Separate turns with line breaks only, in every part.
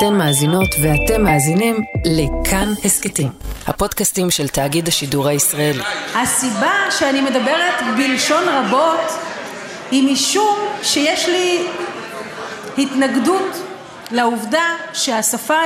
אתן מאזינות ואתם מאזינים לכאן הסכתים, הפודקאסטים של תאגיד השידור הישראלי.
הסיבה שאני מדברת בלשון רבות היא משום שיש לי התנגדות לעובדה שהשפה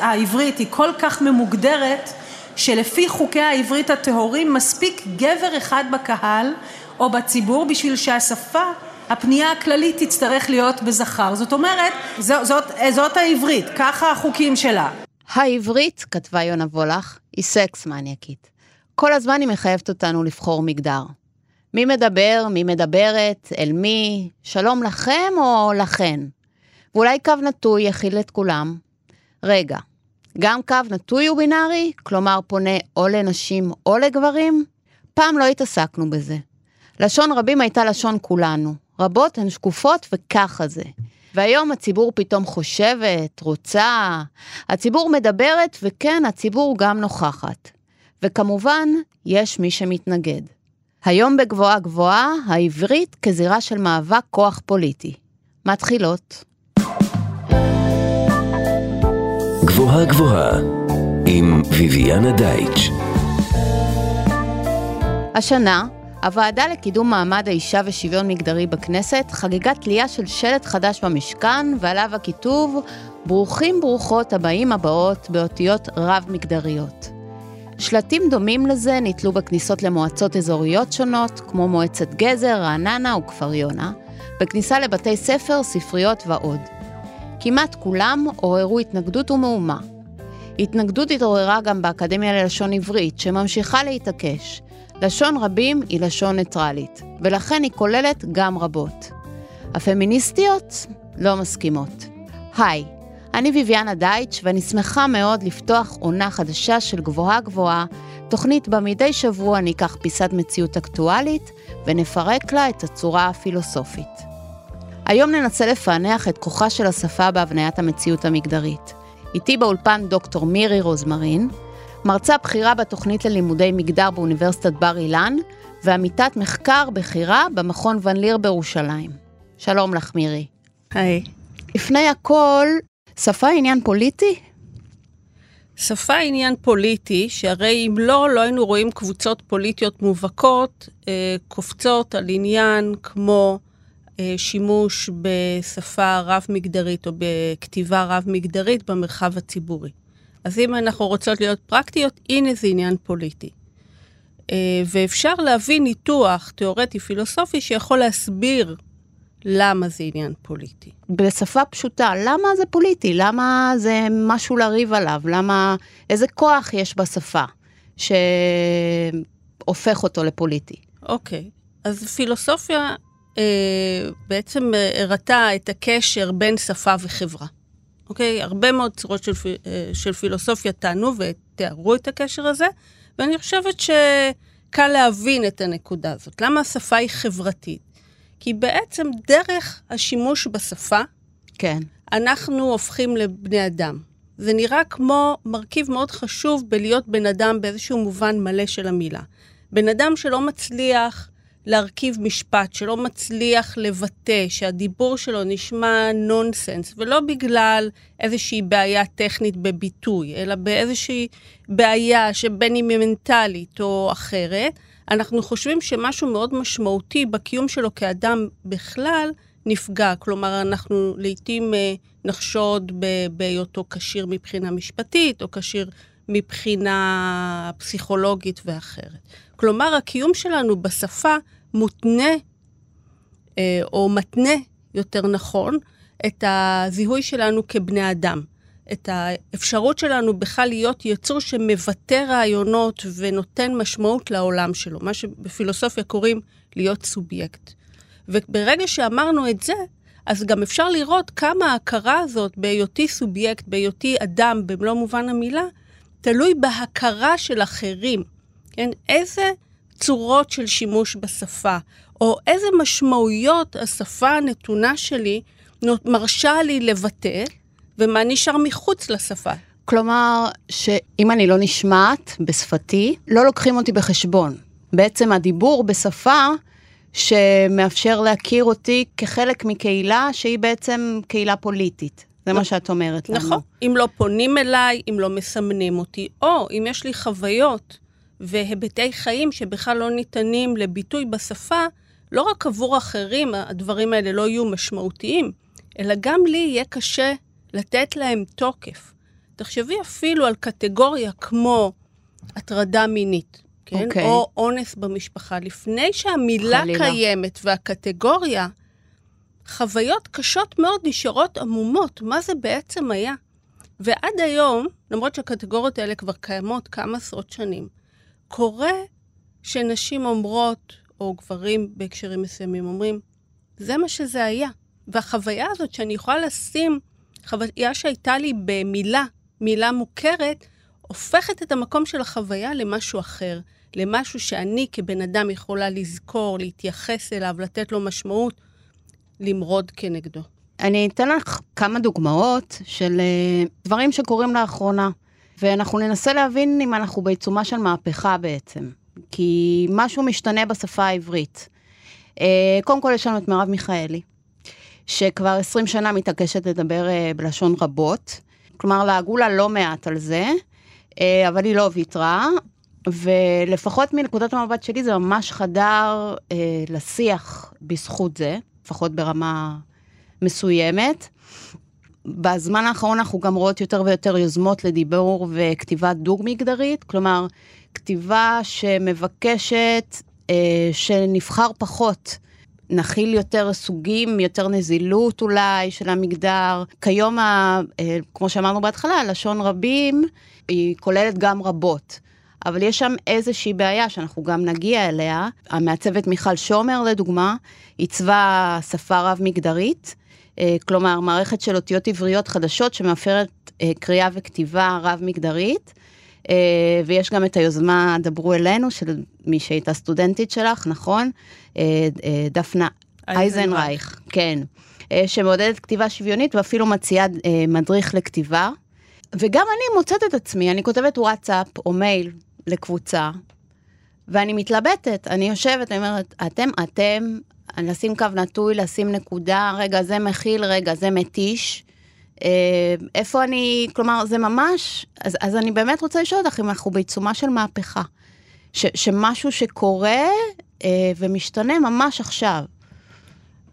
העברית היא כל כך ממוגדרת שלפי חוקי העברית הטהורים מספיק גבר אחד בקהל או בציבור בשביל שהשפה הפנייה הכללית תצטרך להיות בזכר. זאת אומרת, זאת, זאת, זאת העברית, ככה החוקים שלה.
העברית, כתבה יונה וולך, היא סקס מניאקית. כל הזמן היא מחייבת אותנו לבחור מגדר. מי מדבר, מי מדברת, אל מי, שלום לכם או לכן. ואולי קו נטוי יכיל את כולם. רגע, גם קו נטוי הוא בינארי? כלומר פונה או לנשים או לגברים? פעם לא התעסקנו בזה. לשון רבים הייתה לשון כולנו. רבות הן שקופות וככה זה. והיום הציבור פתאום חושבת, רוצה, הציבור מדברת וכן, הציבור גם נוכחת. וכמובן, יש מי שמתנגד. היום בגבוהה גבוהה, העברית כזירה של מאבק כוח פוליטי. מתחילות.
גבוהה גבוהה עם ביביאנה דייטש.
השנה, הוועדה לקידום מעמד האישה ושוויון מגדרי בכנסת חגגה תלייה של שלט חדש במשכן ועליו הכיתוב ברוכים ברוכות הבאים הבאות באותיות רב-מגדריות. שלטים דומים לזה נתלו בכניסות למועצות אזוריות שונות, כמו מועצת גזר, רעננה וכפר יונה, בכניסה לבתי ספר, ספריות ועוד. כמעט כולם עוררו התנגדות ומהומה. התנגדות התעוררה גם באקדמיה ללשון עברית, שממשיכה להתעקש. לשון רבים היא לשון ניטרלית, ולכן היא כוללת גם רבות. הפמיניסטיות לא מסכימות. היי, אני ביביאנה דייטש, ואני שמחה מאוד לפתוח עונה חדשה של גבוהה גבוהה, תוכנית בה מדי שבוע ניקח פיסת מציאות אקטואלית ונפרק לה את הצורה הפילוסופית. היום ננסה לפענח את כוחה של השפה בהבניית המציאות המגדרית. איתי באולפן דוקטור מירי רוזמרין, מרצה בכירה בתוכנית ללימודי מגדר באוניברסיטת בר אילן, ועמיתת מחקר בכירה במכון ון ליר בירושלים. שלום לך, מירי.
היי.
לפני הכל, שפה היא עניין פוליטי?
שפה היא עניין פוליטי, שהרי אם לא, לא היינו רואים קבוצות פוליטיות מובהקות אה, קופצות על עניין כמו אה, שימוש בשפה רב-מגדרית או בכתיבה רב-מגדרית במרחב הציבורי. אז אם אנחנו רוצות להיות פרקטיות, הנה זה עניין פוליטי. אה, ואפשר להביא ניתוח תיאורטי-פילוסופי שיכול להסביר למה זה עניין פוליטי.
בשפה פשוטה, למה זה פוליטי? למה זה משהו לריב עליו? למה, איזה כוח יש בשפה שהופך אותו לפוליטי?
אוקיי, אז פילוסופיה אה, בעצם הראתה את הקשר בין שפה וחברה. אוקיי? הרבה מאוד צורות של, אה, של פילוסופיה טענו ותיארו את הקשר הזה, ואני חושבת שקל להבין את הנקודה הזאת. למה השפה היא חברתית? כי בעצם דרך השימוש בשפה,
כן.
אנחנו הופכים לבני אדם. זה נראה כמו מרכיב מאוד חשוב בלהיות בן אדם באיזשהו מובן מלא של המילה. בן אדם שלא מצליח להרכיב משפט, שלא מצליח לבטא, שהדיבור שלו נשמע נונסנס, ולא בגלל איזושהי בעיה טכנית בביטוי, אלא באיזושהי בעיה שבין אם היא מנטלית או אחרת, אנחנו חושבים שמשהו מאוד משמעותי בקיום שלו כאדם בכלל נפגע. כלומר, אנחנו לעיתים אה, נחשוד בהיותו כשיר מבחינה משפטית, או כשיר מבחינה פסיכולוגית ואחרת. כלומר, הקיום שלנו בשפה מותנה, אה, או מתנה, יותר נכון, את הזיהוי שלנו כבני אדם. את האפשרות שלנו בכלל להיות יצור שמבטא רעיונות ונותן משמעות לעולם שלו, מה שבפילוסופיה קוראים להיות סובייקט. וברגע שאמרנו את זה, אז גם אפשר לראות כמה ההכרה הזאת בהיותי סובייקט, בהיותי אדם במלוא מובן המילה, תלוי בהכרה של אחרים. כן? איזה צורות של שימוש בשפה, או איזה משמעויות השפה הנתונה שלי מרשה לי לבטא, ומה נשאר מחוץ לשפה.
כלומר, שאם אני לא נשמעת בשפתי, לא לוקחים אותי בחשבון. בעצם הדיבור בשפה שמאפשר להכיר אותי כחלק מקהילה שהיא בעצם קהילה פוליטית. זה מה שאת אומרת לנו.
נכון. אם לא פונים אליי, אם לא מסמנים אותי, או אם יש לי חוויות והיבטי חיים שבכלל לא ניתנים לביטוי בשפה, לא רק עבור אחרים הדברים האלה לא יהיו משמעותיים, אלא גם לי יהיה קשה לתת להם תוקף. תחשבי אפילו על קטגוריה כמו הטרדה מינית, כן? Okay.
אוקיי.
או אונס במשפחה. לפני שהמילה
חלילה.
קיימת והקטגוריה, חוויות קשות מאוד נשארות עמומות. מה זה בעצם היה? ועד היום, למרות שהקטגוריות האלה כבר קיימות כמה עשרות שנים, קורה שנשים אומרות, או גברים בהקשרים מסוימים אומרים, זה מה שזה היה. והחוויה הזאת שאני יכולה לשים, חוויה שהייתה לי במילה, מילה מוכרת, הופכת את המקום של החוויה למשהו אחר, למשהו שאני כבן אדם יכולה לזכור, להתייחס אליו, לתת לו משמעות, למרוד כנגדו.
אני אתן לך כמה דוגמאות של אה, דברים שקורים לאחרונה, ואנחנו ננסה להבין אם אנחנו בעיצומה של מהפכה בעצם, כי משהו משתנה בשפה העברית. אה, קודם כל יש לנו את מרב מיכאלי, שכבר 20 שנה מתעקשת לדבר אה, בלשון רבות, כלומר לעגו לה לא מעט על זה, אה, אבל היא לא ויתרה, ולפחות מנקודת המבט שלי זה ממש חדר לשיח בזכות זה, לפחות ברמה מסוימת. בזמן האחרון אנחנו גם רואות יותר ויותר יוזמות לדיבור וכתיבה דו-מגדרית, כלומר, כתיבה שמבקשת אה, שנבחר פחות. נכיל יותר סוגים, יותר נזילות אולי של המגדר. כיום, ה, אה, כמו שאמרנו בהתחלה, לשון רבים היא כוללת גם רבות. אבל יש שם איזושהי בעיה שאנחנו גם נגיע אליה. המעצבת מיכל שומר, לדוגמה, עיצבה שפה רב-מגדרית, כלומר, מערכת של אותיות עבריות חדשות שמאפשרת אה, קריאה וכתיבה רב-מגדרית. אה, ויש גם את היוזמה דברו אלינו, של מי שהייתה סטודנטית שלך, נכון? אה, אה, דפנה אייזנרייך, כן. אה, שמעודדת כתיבה שוויונית ואפילו מציעה אה, מדריך לכתיבה. וגם אני מוצאת את עצמי, אני כותבת וואטסאפ או מייל לקבוצה, ואני מתלבטת, אני יושבת, אני אומרת, אתם, אתם, לשים קו נטוי, לשים נקודה, רגע, זה מכיל, רגע, זה מתיש. אה, איפה אני, כלומר, זה ממש, אז, אז אני באמת רוצה לשאול אותך אם אנחנו בעיצומה של מהפכה. ש, שמשהו שקורה אה, ומשתנה ממש עכשיו.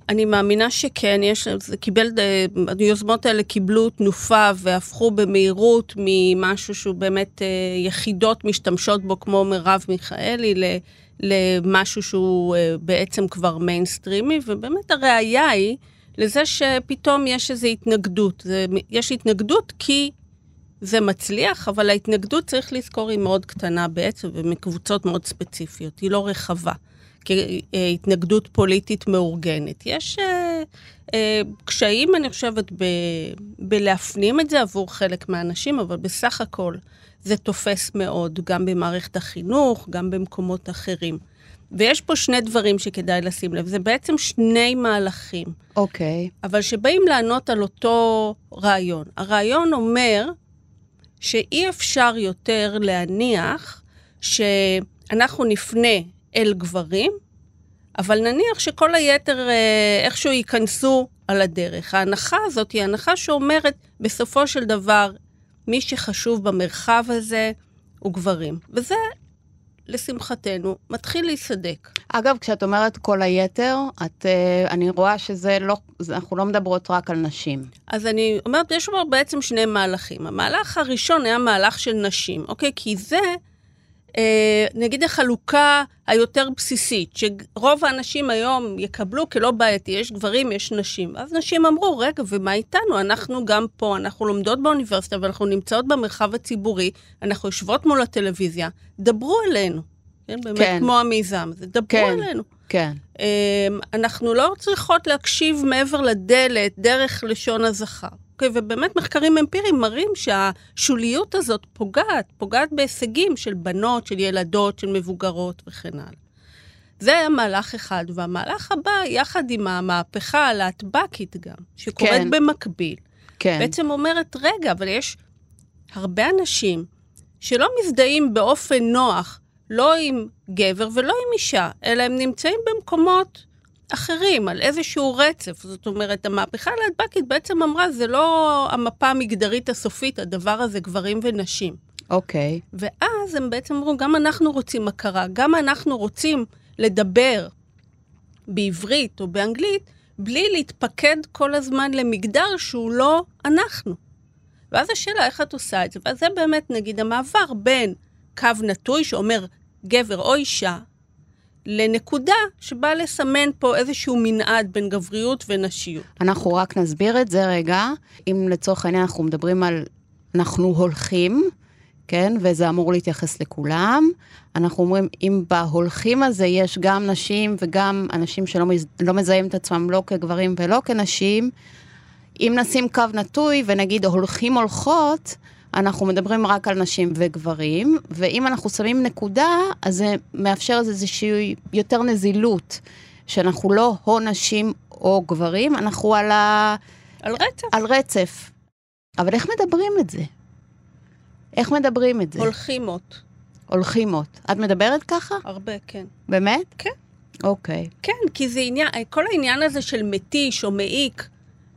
אני מאמינה שכן, יש, זה קיבל, אה, היוזמות האלה קיבלו תנופה והפכו במהירות ממשהו שהוא באמת אה, יחידות משתמשות בו כמו מרב מיכאלי ל, למשהו שהוא אה, בעצם כבר מיינסטרימי, ובאמת הראייה היא לזה שפתאום יש איזו התנגדות. זה, יש התנגדות כי זה מצליח, אבל ההתנגדות, צריך לזכור, היא מאוד קטנה בעצם, ומקבוצות מאוד ספציפיות, היא לא רחבה. כהתנגדות פוליטית מאורגנת. יש אה, אה, קשיים, אני חושבת, ב, בלהפנים את זה עבור חלק מהאנשים, אבל בסך הכל זה תופס מאוד, גם במערכת החינוך, גם במקומות אחרים. ויש פה שני דברים שכדאי לשים לב, זה בעצם שני מהלכים.
אוקיי. Okay.
אבל שבאים לענות על אותו רעיון. הרעיון אומר שאי אפשר יותר להניח שאנחנו נפנה אל גברים, אבל נניח שכל היתר אה, איכשהו ייכנסו על הדרך. ההנחה הזאת היא הנחה שאומרת, בסופו של דבר, מי שחשוב במרחב הזה הוא גברים. וזה, לשמחתנו, מתחיל להיסדק.
אגב, כשאת אומרת כל היתר, את, אה, אני רואה שזה לא, אנחנו לא מדברות רק על נשים.
אז אני אומרת, יש פה בעצם שני מהלכים. המהלך הראשון היה מהלך של נשים, אוקיי? כי זה... אה, נגיד החלוקה היותר בסיסית, שרוב האנשים היום יקבלו כלא בעייתי, יש גברים, יש נשים. אז נשים אמרו, רגע, ומה איתנו? אנחנו גם פה, אנחנו לומדות באוניברסיטה ואנחנו נמצאות במרחב הציבורי, אנחנו יושבות מול הטלוויזיה, דברו אלינו. כן, באמת כן. כמו המיזם הזה, דברו
כן,
אלינו.
כן.
אנחנו לא צריכות להקשיב מעבר לדלת, דרך לשון הזכר. אוקיי, ובאמת מחקרים אמפיריים מראים שהשוליות הזאת פוגעת, פוגעת בהישגים של בנות, של ילדות, של מבוגרות וכן הלאה. זה היה מהלך אחד, והמהלך הבא, יחד עם המהפכה הלהטב"קית גם, שקורית כן. במקביל, כן. בעצם אומרת, רגע, אבל יש הרבה אנשים שלא מזדהים באופן נוח, לא עם גבר ולא עם אישה, אלא הם נמצאים במקומות אחרים, על איזשהו רצף. זאת אומרת, המהפכה הלהטב"קית בעצם אמרה, זה לא המפה המגדרית הסופית, הדבר הזה גברים ונשים.
אוקיי.
ואז הם בעצם אמרו, גם אנחנו רוצים הכרה, גם אנחנו רוצים לדבר בעברית או באנגלית, בלי להתפקד כל הזמן למגדר שהוא לא אנחנו. ואז השאלה, איך את עושה את זה? ואז זה באמת, נגיד, המעבר בין קו נטוי שאומר גבר או אישה, לנקודה שבאה לסמן פה איזשהו מנעד בין גבריות ונשיות.
אנחנו רק נסביר את זה רגע. אם לצורך העניין אנחנו מדברים על אנחנו הולכים, כן? וזה אמור להתייחס לכולם. אנחנו אומרים, אם בהולכים הזה יש גם נשים וגם אנשים שלא מז... לא מזהים את עצמם לא כגברים ולא כנשים, אם נשים קו נטוי ונגיד הולכים הולכות, אנחנו מדברים רק על נשים וגברים, ואם אנחנו שמים נקודה, אז זה מאפשר איזושהי יותר נזילות, שאנחנו לא או נשים או גברים, אנחנו על, ה...
על רצף.
על רצף. אבל איך מדברים את זה? איך מדברים את זה?
הולכימות.
הולכימות. את מדברת ככה?
הרבה, כן.
באמת?
כן.
אוקיי.
כן, כי זה עניין, כל העניין הזה של מתיש או מעיק,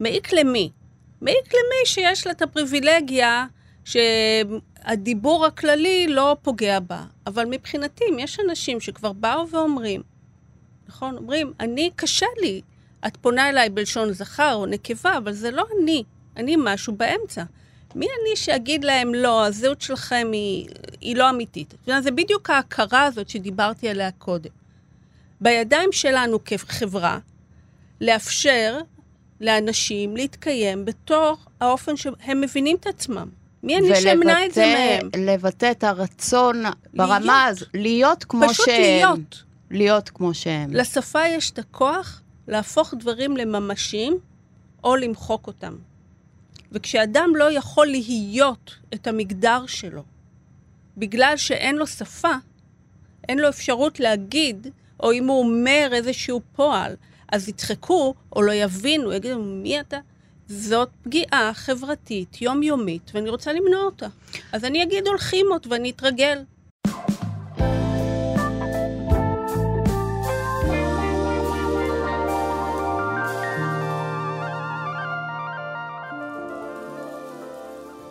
מעיק למי? מעיק למי שיש לה את הפריבילגיה שהדיבור הכללי לא פוגע בה. אבל מבחינתי, אם יש אנשים שכבר באו ואומרים, נכון? אומרים, אני, קשה לי. את פונה אליי בלשון זכר או נקבה, אבל זה לא אני. אני משהו באמצע. מי אני שאגיד להם, לא, הזהות שלכם היא, היא לא אמיתית? זה בדיוק ההכרה הזאת שדיברתי עליה קודם. בידיים שלנו כחברה, לאפשר לאנשים להתקיים בתוך האופן שהם מבינים את עצמם. מי אני שאמנע את זה מהם?
ולבטא את הרצון ברמה הזו, להיות כמו
פשוט
שהם.
להיות.
להיות כמו שהם.
לשפה יש את הכוח להפוך דברים לממשיים או למחוק אותם. וכשאדם לא יכול להיות את המגדר שלו, בגלל שאין לו שפה, אין לו אפשרות להגיד, או אם הוא אומר איזשהו פועל, אז יצחקו או לא יבינו, יגידו, מי אתה? זאת פגיעה חברתית, יומיומית, ואני רוצה למנוע אותה. אז אני אגיד הולכימות ואני אתרגל.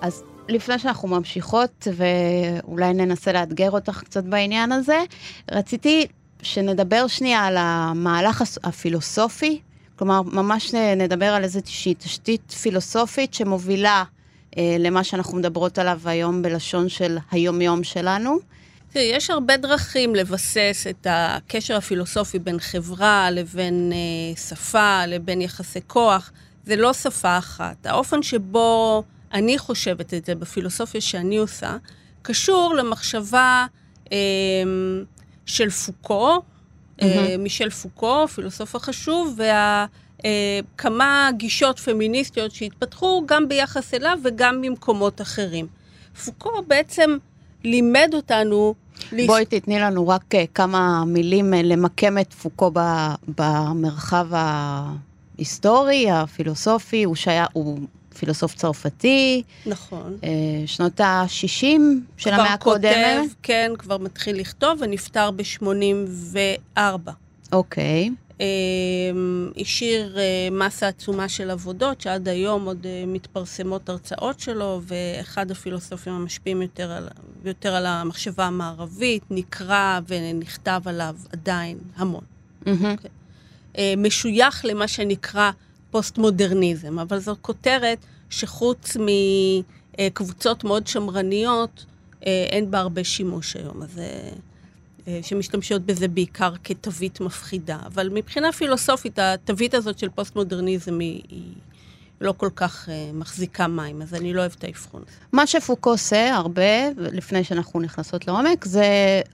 אז לפני שאנחנו ממשיכות, ואולי ננסה לאתגר אותך קצת בעניין הזה, רציתי שנדבר שנייה על המהלך הפילוסופי, כלומר, ממש נדבר על איזושהי תשתית פילוסופית שמובילה אה, למה שאנחנו מדברות עליו היום בלשון של היומיום שלנו.
תראי, יש הרבה דרכים לבסס את הקשר הפילוסופי בין חברה לבין אה, שפה, לבין יחסי כוח. זה לא שפה אחת. האופן שבו אני חושבת את זה בפילוסופיה שאני עושה, קשור למחשבה אה, של פוקו, אה, מישל פוקו, פילוסוף החשוב, וכמה גישות פמיניסטיות שהתפתחו גם ביחס אליו וגם ממקומות אחרים. פוקו בעצם לימד אותנו...
בואי תתני לנו רק אה, כמה מילים אה, למקם את פוקו ב- במרחב ההיסטורי, הפילוסופי, הוא, שיה, הוא פילוסוף צרפתי,
נכון.
אה, שנות ה-60 של המאה
כבר
הקודמת.
כותב, כן, כבר מתחיל לכתוב, ונפטר ב-84.
אוקיי.
השאיר אה, מסה עצומה של עבודות, שעד היום עוד אה, מתפרסמות הרצאות שלו, ואחד הפילוסופים המשפיעים יותר על, יותר על המחשבה המערבית, נקרא ונכתב עליו עדיין המון.
מהמם.
אה, משוייך למה שנקרא פוסט-מודרניזם, אבל זו כותרת שחוץ מקבוצות מאוד שמרניות, אה, אין בה הרבה שימוש היום, אז... אה, אה, שמשתמשות בזה בעיקר כתווית מפחידה. אבל מבחינה פילוסופית, התווית הזאת של פוסט-מודרניזם היא, היא לא כל כך אה, מחזיקה מים, אז אני לא אוהבת את האבחון.
מה שפוקו עושה הרבה, לפני שאנחנו נכנסות לעומק, זה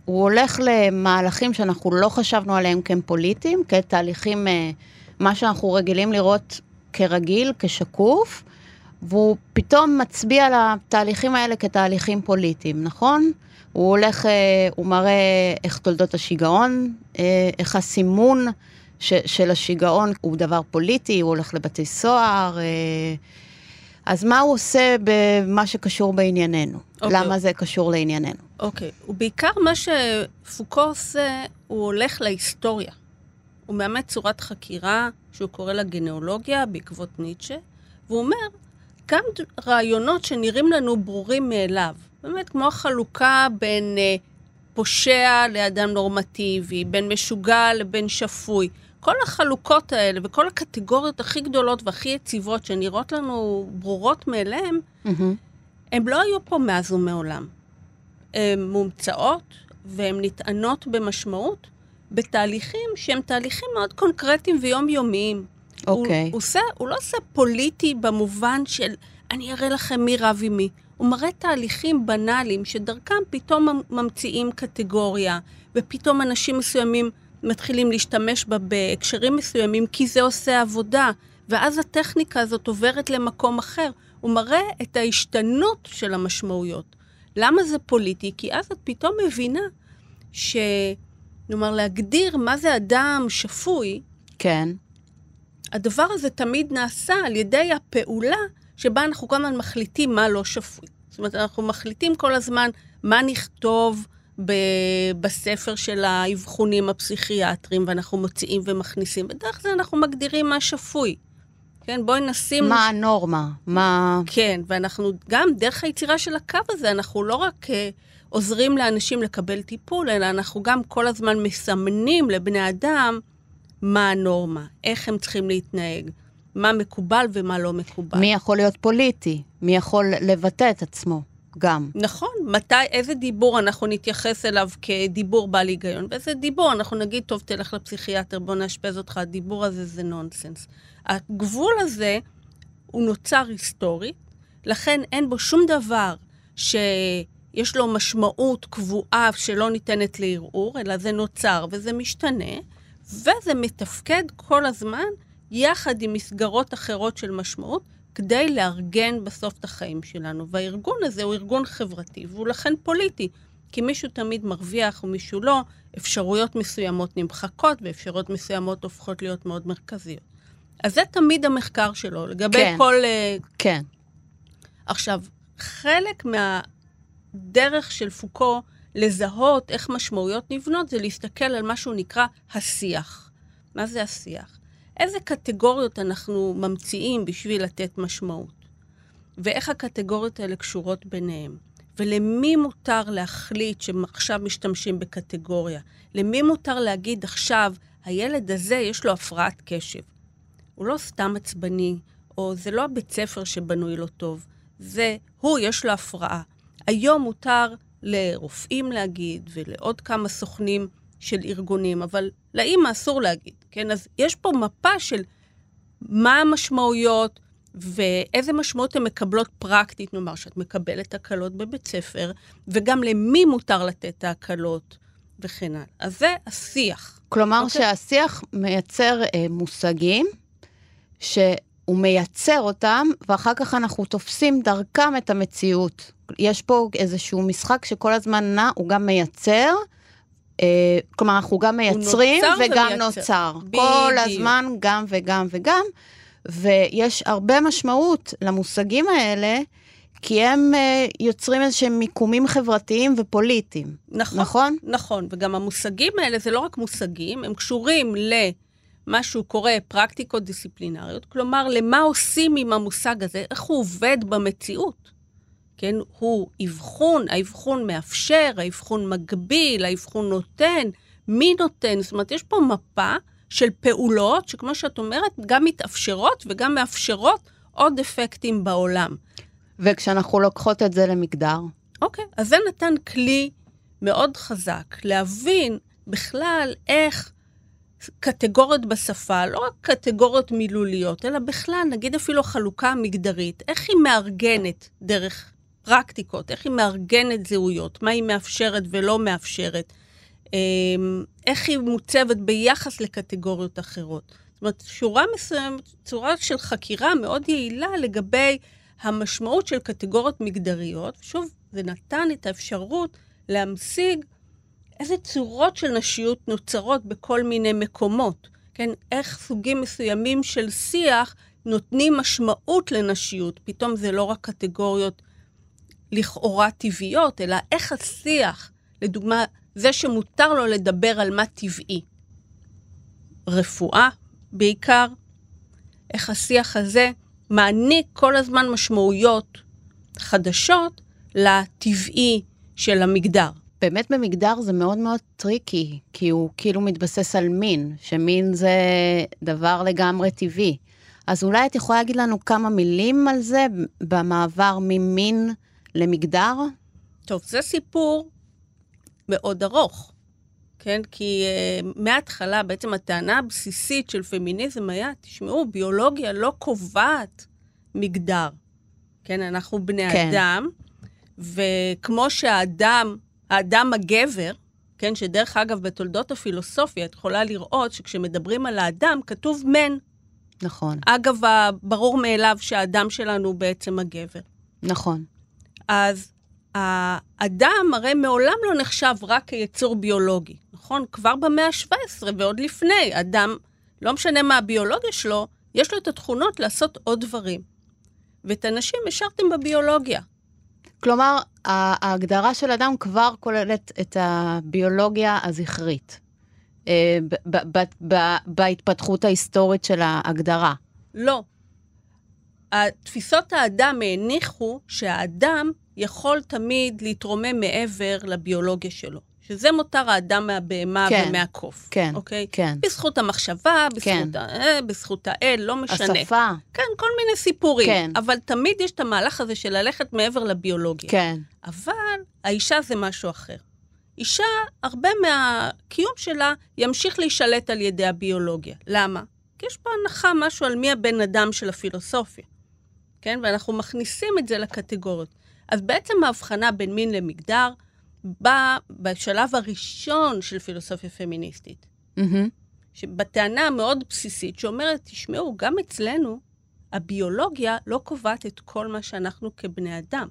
הוא הולך למהלכים שאנחנו לא חשבנו עליהם כהם פוליטיים, כתהליכים, אה, מה שאנחנו רגילים לראות כרגיל, כשקוף, והוא פתאום מצביע על התהליכים האלה כתהליכים פוליטיים, נכון? הוא הולך, אה, הוא מראה איך תולדות השיגעון, אה, איך הסימון ש, של השיגעון הוא דבר פוליטי, הוא הולך לבתי סוהר. אה, אז מה הוא עושה במה שקשור בענייננו?
אוקיי.
למה זה קשור לענייננו?
אוקיי, ובעיקר מה שפוקו עושה, הוא הולך להיסטוריה. הוא מאמץ צורת חקירה שהוא קורא לה גנאולוגיה בעקבות ניטשה, והוא אומר, גם רעיונות שנראים לנו ברורים מאליו, באמת כמו החלוקה בין אה, פושע לאדם נורמטיבי, בין משוגע לבין שפוי, כל החלוקות האלה וכל הקטגוריות הכי גדולות והכי יציבות שנראות לנו ברורות מאליהן,
Mm-hmm.
הן לא היו פה מאז ומעולם. הן מומצאות והן נטענות במשמעות בתהליכים שהם תהליכים מאוד קונקרטיים ויומיומיים.
אוקיי.
הוא, הוא, עושה, הוא לא עושה פוליטי במובן של אני אראה לכם מי רב עם מי. הוא מראה תהליכים בנאליים שדרכם פתאום ממציאים קטגוריה, ופתאום אנשים מסוימים מתחילים להשתמש בה בהקשרים מסוימים, כי זה עושה עבודה, ואז הטכניקה הזאת עוברת למקום אחר. הוא מראה את ההשתנות של המשמעויות. למה זה פוליטי? כי אז את פתאום מבינה ש... כלומר, להגדיר מה זה אדם שפוי,
כן.
הדבר הזה תמיד נעשה על ידי הפעולה שבה אנחנו כל הזמן מחליטים מה לא שפוי. זאת אומרת, אנחנו מחליטים כל הזמן מה נכתוב ב- בספר של האבחונים הפסיכיאטריים, ואנחנו מוציאים ומכניסים. בדרך כלל אנחנו מגדירים מה שפוי. כן, בואי נשים...
מה הנורמה? מה...
כן, ואנחנו גם דרך היצירה של הקו הזה, אנחנו לא רק uh, עוזרים לאנשים לקבל טיפול, אלא אנחנו גם כל הזמן מסמנים לבני אדם מה הנורמה, איך הם צריכים להתנהג, מה מקובל ומה לא מקובל.
מי יכול להיות פוליטי? מי יכול לבטא את עצמו גם?
נכון, מתי, איזה דיבור אנחנו נתייחס אליו כדיבור בעל היגיון, ואיזה דיבור אנחנו נגיד, טוב, תלך לפסיכיאטר, בוא נאשפז אותך, הדיבור הזה זה נונסנס. הגבול הזה הוא נוצר היסטורית, לכן אין בו שום דבר שיש לו משמעות קבועה שלא ניתנת לערעור, אלא זה נוצר וזה משתנה, וזה מתפקד כל הזמן יחד עם מסגרות אחרות של משמעות, כדי לארגן בסוף את החיים שלנו. והארגון הזה הוא ארגון חברתי, והוא לכן פוליטי. כי מישהו תמיד מרוויח ומישהו לא, אפשרויות מסוימות נמחקות ואפשרויות מסוימות הופכות להיות מאוד מרכזיות. אז זה תמיד המחקר שלו, לגבי
כן.
כל... אה,
כן.
עכשיו, חלק מהדרך של פוקו לזהות איך משמעויות נבנות זה להסתכל על מה שהוא נקרא השיח. מה זה השיח? איזה קטגוריות אנחנו ממציאים בשביל לתת משמעות, ואיך הקטגוריות האלה קשורות ביניהן. ולמי מותר להחליט שעכשיו משתמשים בקטגוריה? למי מותר להגיד עכשיו, הילד הזה יש לו הפרעת קשב? הוא לא סתם עצבני, או זה לא הבית ספר שבנוי לו טוב, זה הוא, יש לו הפרעה. היום מותר לרופאים להגיד, ולעוד כמה סוכנים של ארגונים, אבל לאימא אסור להגיד, כן? אז יש פה מפה של מה המשמעויות ואיזה משמעות הן מקבלות פרקטית, נאמר שאת מקבלת הקלות בבית ספר, וגם למי מותר לתת את ההקלות וכן הלאה. אז זה השיח.
כלומר
אוקיי.
שהשיח מייצר אה, מושגים, שהוא מייצר אותם, ואחר כך אנחנו תופסים דרכם את המציאות. יש פה איזשהו משחק שכל הזמן נע, הוא גם מייצר, אה, כלומר, אנחנו גם מייצרים
נוצר
וגם
ומייצר.
נוצר.
בדיוק.
כל הזמן גם וגם וגם, ויש הרבה משמעות למושגים האלה, כי הם אה, יוצרים איזשהם מיקומים חברתיים ופוליטיים.
נכון.
נכון?
נכון, וגם המושגים האלה זה לא רק מושגים, הם קשורים למה שהוא קורא פרקטיקות דיסציפלינריות, כלומר, למה עושים עם המושג הזה, איך הוא עובד במציאות. כן, הוא אבחון, האבחון מאפשר, האבחון מגביל, האבחון נותן, מי נותן? זאת אומרת, יש פה מפה של פעולות שכמו שאת אומרת, גם מתאפשרות וגם מאפשרות עוד אפקטים בעולם.
וכשאנחנו לוקחות את זה למגדר,
אוקיי, אז זה נתן כלי מאוד חזק להבין בכלל איך קטגוריות בשפה, לא רק קטגוריות מילוליות, אלא בכלל, נגיד אפילו החלוקה המגדרית, איך היא מארגנת דרך פרקטיקות, איך היא מארגנת זהויות, מה היא מאפשרת ולא מאפשרת, אמ, איך היא מוצבת ביחס לקטגוריות אחרות. זאת אומרת, שורה מסוימת, צורה של חקירה מאוד יעילה לגבי המשמעות של קטגוריות מגדריות. שוב, זה נתן את האפשרות להמשיג איזה צורות של נשיות נוצרות בכל מיני מקומות. כן, איך סוגים מסוימים של שיח נותנים משמעות לנשיות. פתאום זה לא רק קטגוריות לכאורה טבעיות, אלא איך השיח, לדוגמה, זה שמותר לו לדבר על מה טבעי. רפואה בעיקר, איך השיח הזה מעניק כל הזמן משמעויות חדשות לטבעי של המגדר.
באמת במגדר זה מאוד מאוד tricky, כי הוא כאילו מתבסס על מין, שמין זה דבר לגמרי טבעי. אז אולי את יכולה להגיד לנו כמה מילים על זה במעבר ממין למגדר?
טוב, זה סיפור מאוד ארוך, כן? כי uh, מההתחלה בעצם הטענה הבסיסית של פמיניזם היה, תשמעו, ביולוגיה לא קובעת מגדר. כן, אנחנו בני כן. אדם, וכמו שהאדם, האדם הגבר, כן, שדרך אגב, בתולדות הפילוסופיה, את יכולה לראות שכשמדברים על האדם, כתוב מן.
נכון.
אגב, ברור מאליו שהאדם שלנו הוא בעצם הגבר.
נכון.
אז האדם הרי מעולם לא נחשב רק כיצור ביולוגי, נכון? כבר במאה ה-17 ועוד לפני, אדם, לא משנה מה הביולוגיה שלו, יש לו את התכונות לעשות עוד דברים. ואת הנשים השארתם בביולוגיה.
כלומר, ההגדרה של אדם כבר כוללת את הביולוגיה הזכרית. אה, בהתפתחות ההיסטורית של ההגדרה.
לא. תפיסות האדם הניחו שהאדם יכול תמיד להתרומם מעבר לביולוגיה שלו. שזה מותר האדם מהבהמה כן, ומהקוף.
כן,
אוקיי?
כן.
בזכות המחשבה, בזכות, כן. ה... בזכות האל, לא משנה.
השפה.
כן, כל מיני סיפורים.
כן.
אבל תמיד יש את המהלך הזה של ללכת מעבר לביולוגיה.
כן.
אבל האישה זה משהו אחר. אישה, הרבה מהקיום שלה ימשיך להישלט על ידי הביולוגיה. למה? כי יש פה הנחה, משהו על מי הבן אדם של הפילוסופיה. כן? ואנחנו מכניסים את זה לקטגוריות. אז בעצם ההבחנה בין מין למגדר באה בשלב הראשון של פילוסופיה פמיניסטית. Mm-hmm. בטענה המאוד בסיסית שאומרת, תשמעו, גם אצלנו הביולוגיה לא קובעת את כל מה שאנחנו כבני אדם.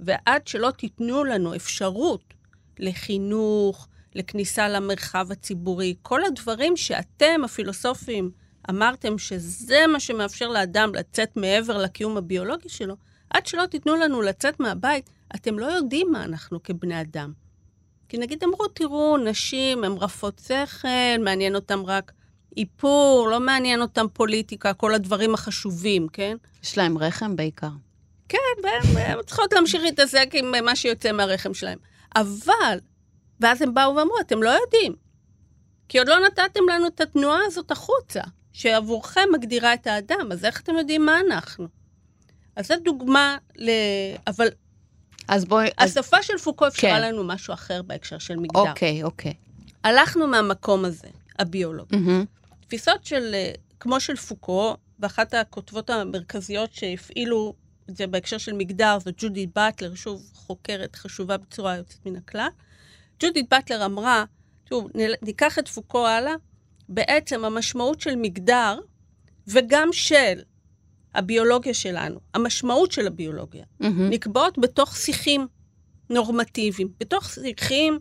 ועד שלא תיתנו לנו אפשרות לחינוך, לכניסה למרחב הציבורי, כל הדברים שאתם, הפילוסופים, אמרתם שזה מה שמאפשר לאדם לצאת מעבר לקיום הביולוגי שלו, עד שלא תיתנו לנו לצאת מהבית, אתם לא יודעים מה אנחנו כבני אדם. כי נגיד אמרו, תראו, נשים הן רפות שכל, מעניין אותן רק איפור, לא מעניין אותן פוליטיקה, כל הדברים החשובים, כן?
יש להם רחם בעיקר.
כן, והן צריכות להמשיך להתעסק עם מה שיוצא מהרחם שלהם. אבל, ואז הם באו ואמרו, אתם לא יודעים. כי עוד לא נתתם לנו את התנועה הזאת החוצה, שעבורכם מגדירה את האדם, אז איך אתם יודעים מה אנחנו? אז זו דוגמה ל... אבל...
אז בואי...
השפה אז... של פוקו אפשרה כן. לנו משהו אחר בהקשר של מגדר.
אוקיי, אוקיי.
הלכנו מהמקום הזה, הביולוגי. Mm-hmm. תפיסות של, כמו של פוקו, ואחת הכותבות המרכזיות שהפעילו את זה בהקשר של מגדר, זו ג'ודית באטלר, שוב חוקרת חשובה בצורה יוצאת מן הכלל. ג'ודית באטלר אמרה, שוב, ניקח את פוקו הלאה, בעצם המשמעות של מגדר, וגם של הביולוגיה שלנו, המשמעות של הביולוגיה, mm-hmm. נקבעות בתוך שיחים נורמטיביים, בתוך שיחים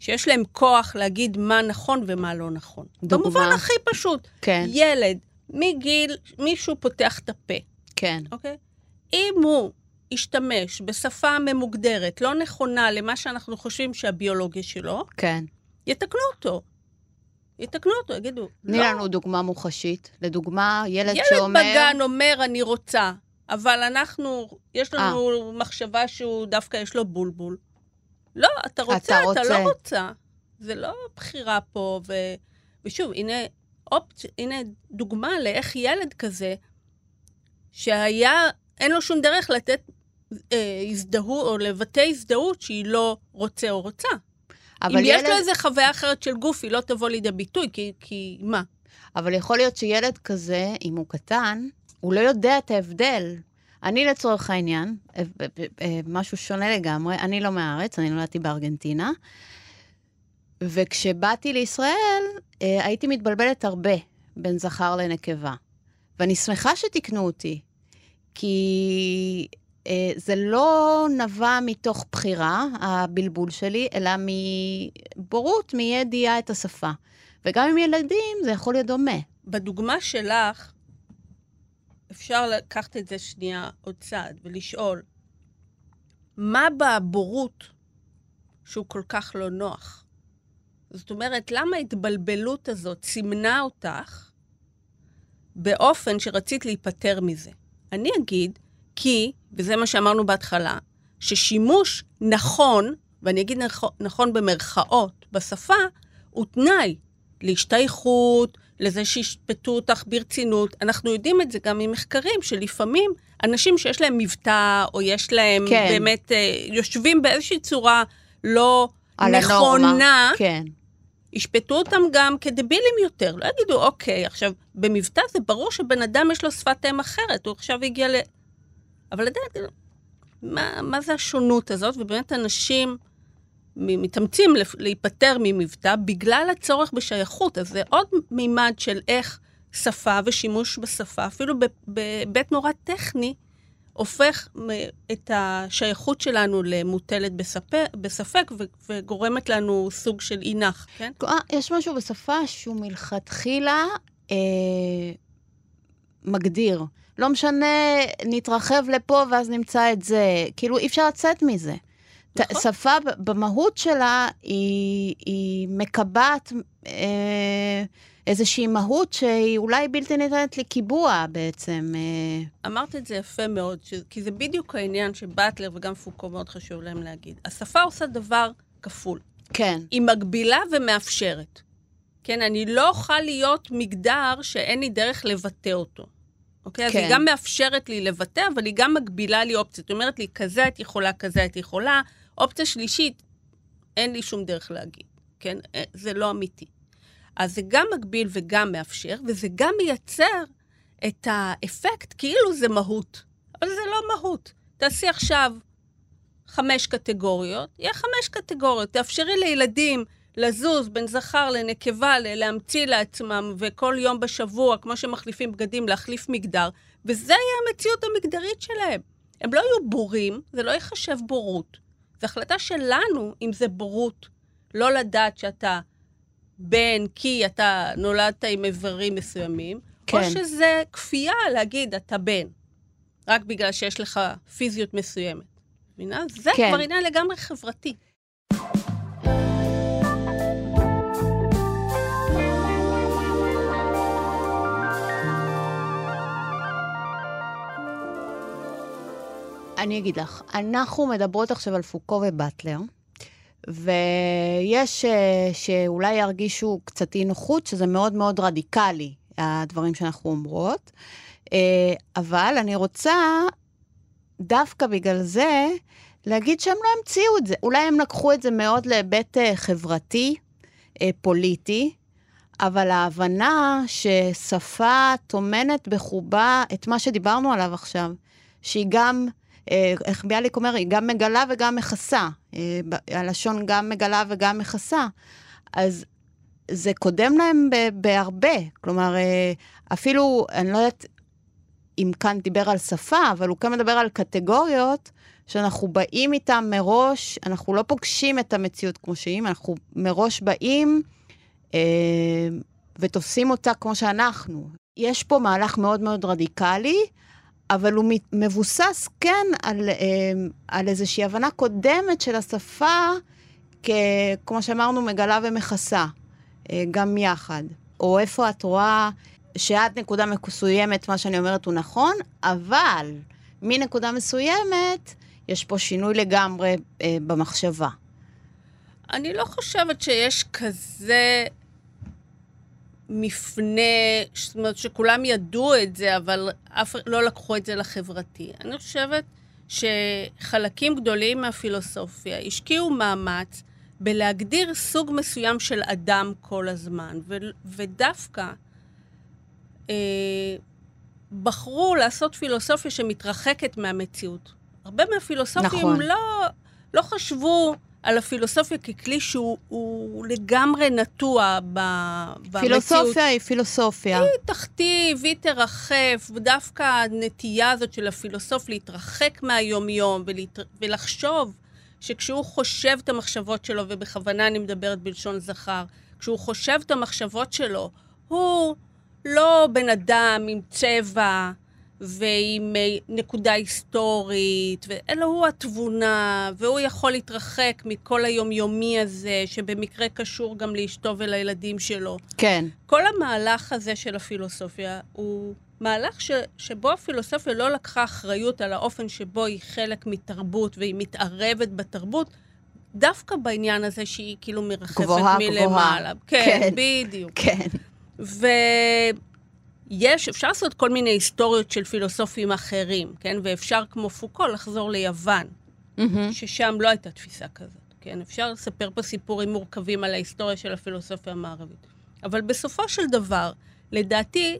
שיש להם כוח להגיד מה נכון ומה לא נכון. דוגמה. במובן הכי פשוט.
כן.
ילד, מגיל, מישהו פותח את הפה.
כן.
אוקיי? אם הוא ישתמש בשפה ממוגדרת, לא נכונה למה שאנחנו חושבים שהביולוגיה שלו,
כן.
יתקנו אותו. יתקנו אותו, יגידו,
תני לא. לנו דוגמה מוחשית. לדוגמה, ילד,
ילד
שאומר...
ילד בגן אומר, אני רוצה, אבל אנחנו, יש לנו 아. אה. מחשבה שהוא דווקא יש לו בולבול. לא, אתה רוצה, אתה, רוצה. אתה לא רוצה. זה לא בחירה פה, ו... ושוב, הנה, אופצ... הנה דוגמה לאיך ילד כזה, שהיה, אין לו שום דרך לתת אה, הזדהות, או לבטא הזדהות שהיא לא רוצה או רוצה. אם ילד... יש לו איזה חוויה אחרת של גוף, היא לא תבוא לידי ביטוי, כי, כי מה?
אבל יכול להיות שילד כזה, אם הוא קטן, הוא לא יודע את ההבדל. אני לצורך העניין, אה, אה, אה, משהו שונה לגמרי, אני לא מהארץ, אני נולדתי בארגנטינה, וכשבאתי לישראל, הייתי מתבלבלת הרבה בין זכר לנקבה. ואני שמחה שתיקנו אותי, כי זה לא נבע מתוך בחירה, הבלבול שלי, אלא מבורות, מאי ידיעה את השפה. וגם עם ילדים זה יכול להיות דומה.
בדוגמה שלך, אפשר לקחת את זה שנייה עוד צעד ולשאול, מה בבורות שהוא כל כך לא נוח? זאת אומרת, למה ההתבלבלות הזאת סימנה אותך באופן שרצית להיפטר מזה? אני אגיד, כי, וזה מה שאמרנו בהתחלה, ששימוש נכון, ואני אגיד נכון במרכאות, בשפה, הוא תנאי להשתייכות, לזה שישפטו אותך ברצינות. אנחנו יודעים את זה גם ממחקרים, שלפעמים אנשים שיש להם מבטא, או יש להם כן. באמת, אה, יושבים באיזושהי צורה לא נכונה,
כן.
ישפטו אותם גם כדבילים יותר. לא יגידו, אוקיי, עכשיו, במבטא זה ברור שבן אדם יש לו שפת אם אחרת, הוא עכשיו הגיע ל... אבל עדיין, מה, מה זה השונות הזאת? ובאמת אנשים... מתאמצים להיפטר ממבטא בגלל הצורך בשייכות. אז זה עוד מימד של איך שפה ושימוש בשפה, אפילו בהיבט נורא טכני, הופך את השייכות שלנו למוטלת בספק, בספק וגורמת לנו סוג של אינך, כן?
אה, יש משהו בשפה שהוא מלכתחילה אה, מגדיר. לא משנה, נתרחב לפה ואז נמצא את זה. כאילו, אי אפשר לצאת מזה. נכון. שפה במהות שלה היא, היא מקבעת אה, איזושהי מהות שהיא אולי בלתי ניתנת לקיבוע בעצם. אה.
אמרת את זה יפה מאוד, ש... כי זה בדיוק העניין שבטלר וגם פוקו מאוד חשוב להם להגיד. השפה עושה דבר כפול.
כן.
היא מגבילה ומאפשרת. כן, אני לא אוכל להיות מגדר שאין לי דרך לבטא אותו. אוקיי? כן. אז היא כן. גם מאפשרת לי לבטא, אבל היא גם מגבילה לי אופציות. היא אומרת לי, כזה את יכולה, כזה את יכולה, אופציה שלישית, אין לי שום דרך להגיד, כן? אה, זה לא אמיתי. אז זה גם מגביל וגם מאפשר, וזה גם מייצר את האפקט כאילו זה מהות. אבל זה לא מהות. תעשי עכשיו חמש קטגוריות, יהיה חמש קטגוריות. תאפשרי לילדים לזוז בין זכר לנקבה, להמציא לעצמם, וכל יום בשבוע, כמו שמחליפים בגדים, להחליף מגדר, וזה יהיה המציאות המגדרית שלהם. הם לא יהיו בורים, זה לא ייחשב בורות. זו החלטה שלנו אם זה בורות, לא לדעת שאתה בן כי אתה נולדת עם איברים מסוימים, כן. או שזה כפייה להגיד אתה בן, רק בגלל שיש לך פיזיות מסוימת. מבינה? זה כן. כבר עניין לגמרי חברתי.
אני אגיד לך, אנחנו מדברות עכשיו על פוקו ובטלר, ויש אה, שאולי ירגישו קצת אי נוחות, שזה מאוד מאוד רדיקלי, הדברים שאנחנו אומרות, אה, אבל אני רוצה, דווקא בגלל זה, להגיד שהם לא המציאו את זה. אולי הם לקחו את זה מאוד להיבט אה, חברתי, פוליטי, אבל ההבנה ששפה טומנת בחובה את מה שדיברנו עליו עכשיו, שהיא גם איך ביאליק אומר, היא גם מגלה וגם מכסה. אה, הלשון גם מגלה וגם מכסה. אז זה קודם להם בהרבה. כלומר, אה, אפילו, אני לא יודעת אם כאן דיבר על שפה, אבל הוא כן מדבר על קטגוריות שאנחנו באים איתם מראש, אנחנו לא פוגשים את המציאות כמו שהיא, אנחנו מראש באים אה, ותופסים אותה כמו שאנחנו. יש פה מהלך מאוד מאוד רדיקלי, אבל הוא מבוסס כן על, אה, על איזושהי הבנה קודמת של השפה, כ, כמו שאמרנו, מגלה ומכסה, אה, גם יחד. או איפה את רואה שעד נקודה מסוימת מה שאני אומרת הוא נכון, אבל מנקודה מסוימת יש פה שינוי לגמרי אה, במחשבה.
אני לא חושבת שיש כזה מפנה, זאת אומרת שכולם ידעו את זה, אבל אף לא לקחו את זה לחברתי. אני חושבת שחלקים גדולים מהפילוסופיה השקיעו מאמץ בלהגדיר סוג מסוים של אדם כל הזמן, ו- ודווקא אה, בחרו לעשות פילוסופיה שמתרחקת מהמציאות. הרבה מהפילוסופים נכון. לא, לא חשבו על הפילוסופיה ככלי שהוא לגמרי נטוע ב, במציאות.
פילוסופיה היא פילוסופיה.
היא תכתיב, היא תרחף, ודווקא הנטייה הזאת של הפילוסוף להתרחק מהיומיום ולהת... ולחשוב שכשהוא חושב את המחשבות שלו, ובכוונה אני מדברת בלשון זכר, כשהוא חושב את המחשבות שלו, הוא לא בן אדם עם צבע ועם אה, נקודה היסטורית, ואלו הוא התבונה, והוא יכול להתרחק מכל היומיומי הזה, שבמקרה קשור גם לאשתו ולילדים שלו.
כן.
כל המהלך הזה של הפילוסופיה הוא מהלך ש, שבו הפילוסופיה לא לקחה אחריות על האופן שבו היא חלק מתרבות והיא מתערבת בתרבות, דווקא בעניין הזה שהיא כאילו מרחפת
גבוהה,
מלמעלה.
גבוהה.
כן,
כן.
בדיוק.
כן.
ויש, אפשר לעשות כל מיני היסטוריות של פילוסופים אחרים, כן? ואפשר, כמו פוקו, לחזור ליוון,
מהמם.
ששם לא הייתה תפיסה כזאת, כן? אפשר לספר פה סיפורים מורכבים על ההיסטוריה של הפילוסופיה המערבית. אבל בסופו של דבר, לדעתי,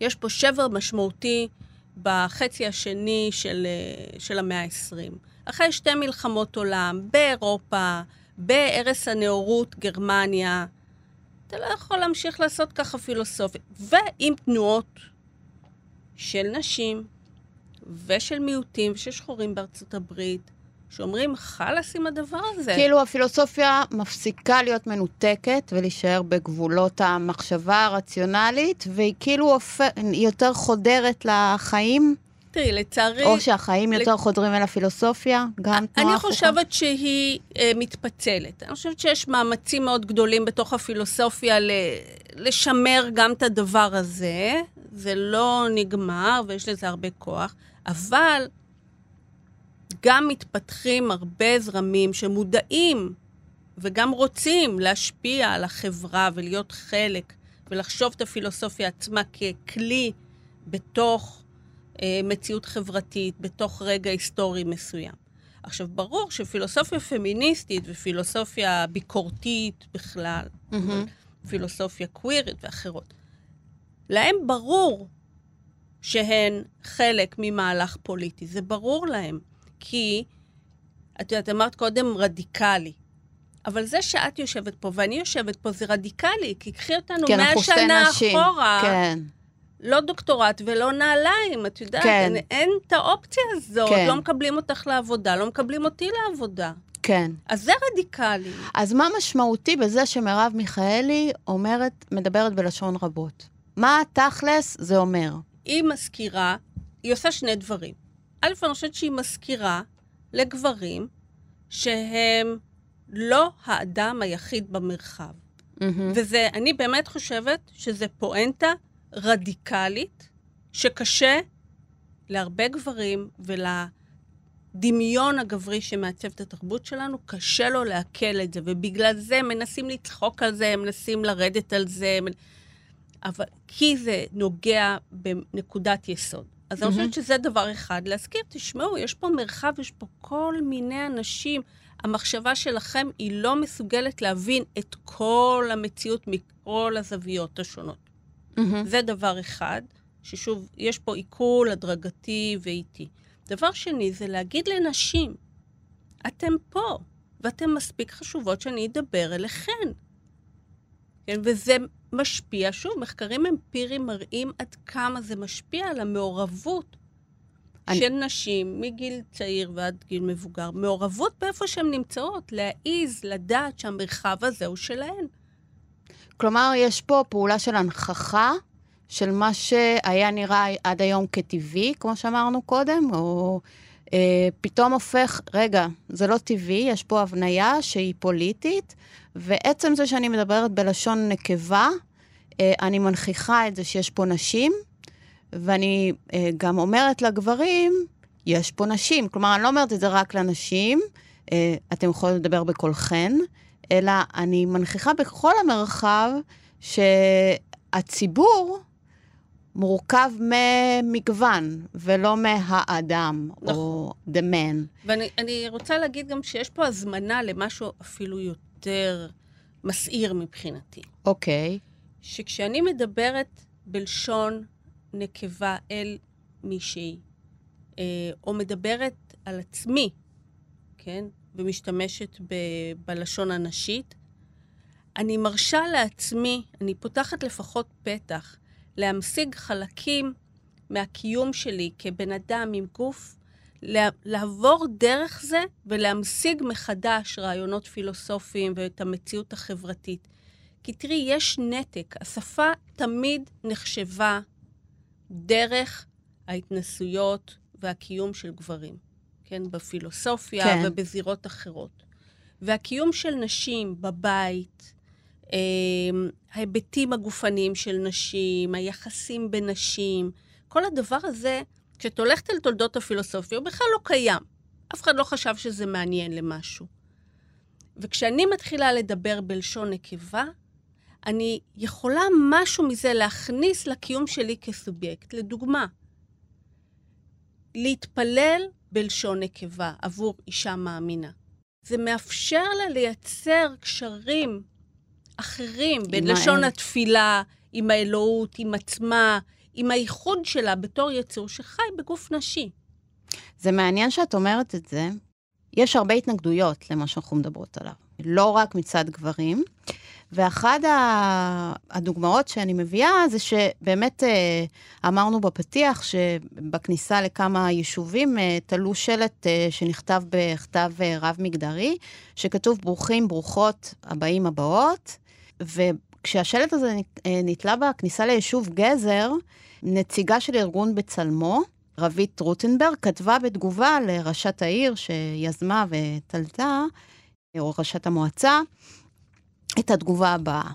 יש פה שבר משמעותי בחצי השני של, אה, של המאה ה-20. אחרי שתי מלחמות עולם, באירופה, בערש הנאורות, גרמניה, אתה לא יכול להמשיך לעשות ככה פילוסופיה. ועם תנועות של נשים ושל מיעוטים ושל שחורים בארצות הברית, שאומרים, חלאס עם הדבר הזה.
כאילו הפילוסופיה מפסיקה להיות מנותקת ולהישאר בגבולות המחשבה הרציונלית, והיא כאילו היא יותר חודרת לחיים,
תראי, לצערי...
או שהחיים יותר חודרים אל הפילוסופיה, גם תנועה
אני
הפוכה.
חושבת שהיא אה, מתפצלת. אני חושבת שיש מאמצים מאוד גדולים בתוך הפילוסופיה ל- לשמר גם את הדבר הזה. זה לא נגמר ויש לזה הרבה כוח, אבל גם מתפתחים הרבה זרמים שמודעים וגם רוצים להשפיע על החברה ולהיות חלק ולחשוב את הפילוסופיה עצמה ככלי בתוך מציאות חברתית, בתוך רגע היסטורי מסוים. עכשיו, ברור שפילוסופיה פמיניסטית ופילוסופיה ביקורתית בכלל,
מהמם.
פילוסופיה קווירית ואחרות, להם ברור שהן חלק ממהלך פוליטי. זה ברור להם. כי, את יודעת, אמרת קודם רדיקלי. אבל זה שאת יושבת פה ואני יושבת פה זה רדיקלי, כי קחי אותנו
כי
מאה שנה
נשים.
אחורה.
כן.
לא דוקטורט ולא נעליים, את יודעת,
כן.
אין, אין את האופציה הזאת,
כן.
לא מקבלים אותך לעבודה, לא מקבלים אותי לעבודה.
כן.
אז זה רדיקלי.
אז מה משמעותי בזה שמרב מיכאלי אומרת, מדברת בלשון רבות? מה תכלס זה אומר?
היא מזכירה, היא עושה שני דברים. א', אני חושבת שהיא מזכירה לגברים שהם לא האדם היחיד במרחב.
מהמם.
וזה, אני באמת חושבת שזה פואנטה רדיקלית, שקשה להרבה גברים ולדמיון הגברי שמעצב את התרבות שלנו, קשה לו לעכל את זה, ובגלל זה מנסים לצחוק על זה, מנסים לרדת על זה, אבל כי זה נוגע בנקודת יסוד. אז אני חושבת שזה דבר אחד, להזכיר, תשמעו, יש פה מרחב, יש פה כל מיני אנשים. המחשבה שלכם היא לא מסוגלת להבין את כל המציאות מכל הזוויות השונות.
מהמם.
זה דבר אחד, ששוב, יש פה עיכול הדרגתי ואיטי. דבר שני, זה להגיד לנשים, אתם פה, ואתן מספיק חשובות שאני אדבר אליכן. כן, וזה משפיע, שוב, מחקרים אמפיריים מראים עד כמה זה משפיע על המעורבות
אני-
של נשים מגיל צעיר ועד גיל מבוגר. מעורבות באיפה שהן נמצאות, להעיז, לדעת שהמרחב הזה הוא שלהן.
כלומר, יש פה פעולה של הנכחה של מה שהיה נראה עד היום כטבעי, כמו שאמרנו קודם, או אה, פתאום הופך, רגע, זה לא טבעי, יש פה הבניה שהיא פוליטית, ועצם זה שאני מדברת בלשון נקבה, אה, אני מנכיחה את זה שיש פה נשים, ואני אה, גם אומרת לגברים, יש פה נשים. כלומר, אני לא אומרת את זה רק לנשים, אה, אתם יכולים לדבר בקולכן, אלא אני מנכיחה בכל המרחב שהציבור מורכב ממגוון, ולא מהאדם, או
נכון.
the man.
ואני אני רוצה להגיד גם שיש פה הזמנה למשהו אפילו יותר מסעיר מבחינתי.
אוקיי.
שכשאני מדברת בלשון נקבה אל מישהי, אה, או מדברת על עצמי, כן, ומשתמשת ב, בלשון הנשית, אני מרשה לעצמי, אני פותחת לפחות פתח, להמשיג חלקים מהקיום שלי כבן אדם עם גוף, לה- לעבור דרך זה ולהמשיג מחדש רעיונות פילוסופיים ואת המציאות החברתית. כי תראי, יש נתק. השפה תמיד נחשבה דרך ההתנסויות והקיום של גברים, כן? בפילוסופיה
כן.
ובזירות אחרות. והקיום של נשים בבית, אה, ההיבטים הגופניים של נשים, היחסים בין נשים, כל הדבר הזה, כשאת הולכת אל תולדות הפילוסופיה, הוא בכלל לא קיים. אף אחד לא חשב שזה מעניין למשהו. וכשאני מתחילה לדבר בלשון נקבה, אני יכולה משהו מזה להכניס לקיום שלי כסובייקט. לדוגמה, להתפלל בלשון נקבה עבור אישה מאמינה. זה מאפשר לה לייצר קשרים אחרים בלשון
האל.
התפילה, עם האלוהות, עם עצמה, עם הייחוד שלה בתור יצור שחי בגוף נשי.
זה מעניין שאת אומרת את זה. יש הרבה התנגדויות למה שאנחנו מדברות עליו, לא רק מצד גברים. ואחת הדוגמאות שאני מביאה זה שבאמת אה, אמרנו בפתיח שבכניסה לכמה יישובים אה, תלו שלט אה, שנכתב בכתב רב-מגדרי, שכתוב ברוכים, ברוכות, הבאים, הבאות. וכשהשלט הזה נתלה בכניסה ליישוב גזר, נציגה של ארגון בצלמו, רבית רוטנברג, כתבה בתגובה לראשת העיר שיזמה ותלתה, או ראשת המועצה, את התגובה הבאה.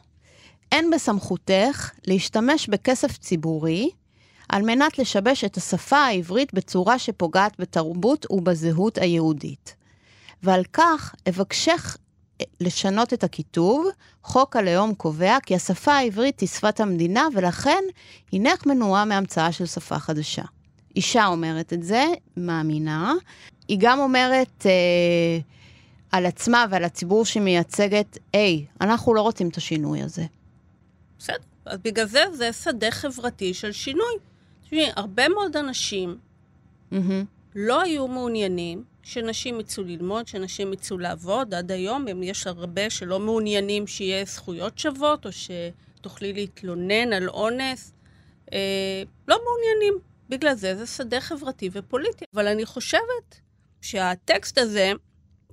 אין בסמכותך להשתמש בכסף ציבורי על מנת לשבש את השפה העברית בצורה שפוגעת בתרבות ובזהות היהודית. ועל כך אבקשך לשנות את הכיתוב, חוק הלאום קובע כי השפה העברית היא שפת המדינה ולכן הנך מנועה מהמצאה של שפה חדשה. אישה אומרת את זה, מאמינה. היא גם אומרת אה, על עצמה ועל הציבור שהיא מייצגת, היי, אנחנו לא רוצים את השינוי הזה.
בסדר. אז בגלל זה זה שדה חברתי של שינוי. תשמעי, הרבה מאוד אנשים
מהמם.
לא היו מעוניינים שנשים יצאו ללמוד, שנשים יצאו לעבוד. עד היום אם יש הרבה שלא מעוניינים שיהיה זכויות שוות, או שתוכלי להתלונן על אונס. אה, לא מעוניינים. בגלל זה זה שדה חברתי ופוליטי. אבל אני חושבת שהטקסט הזה,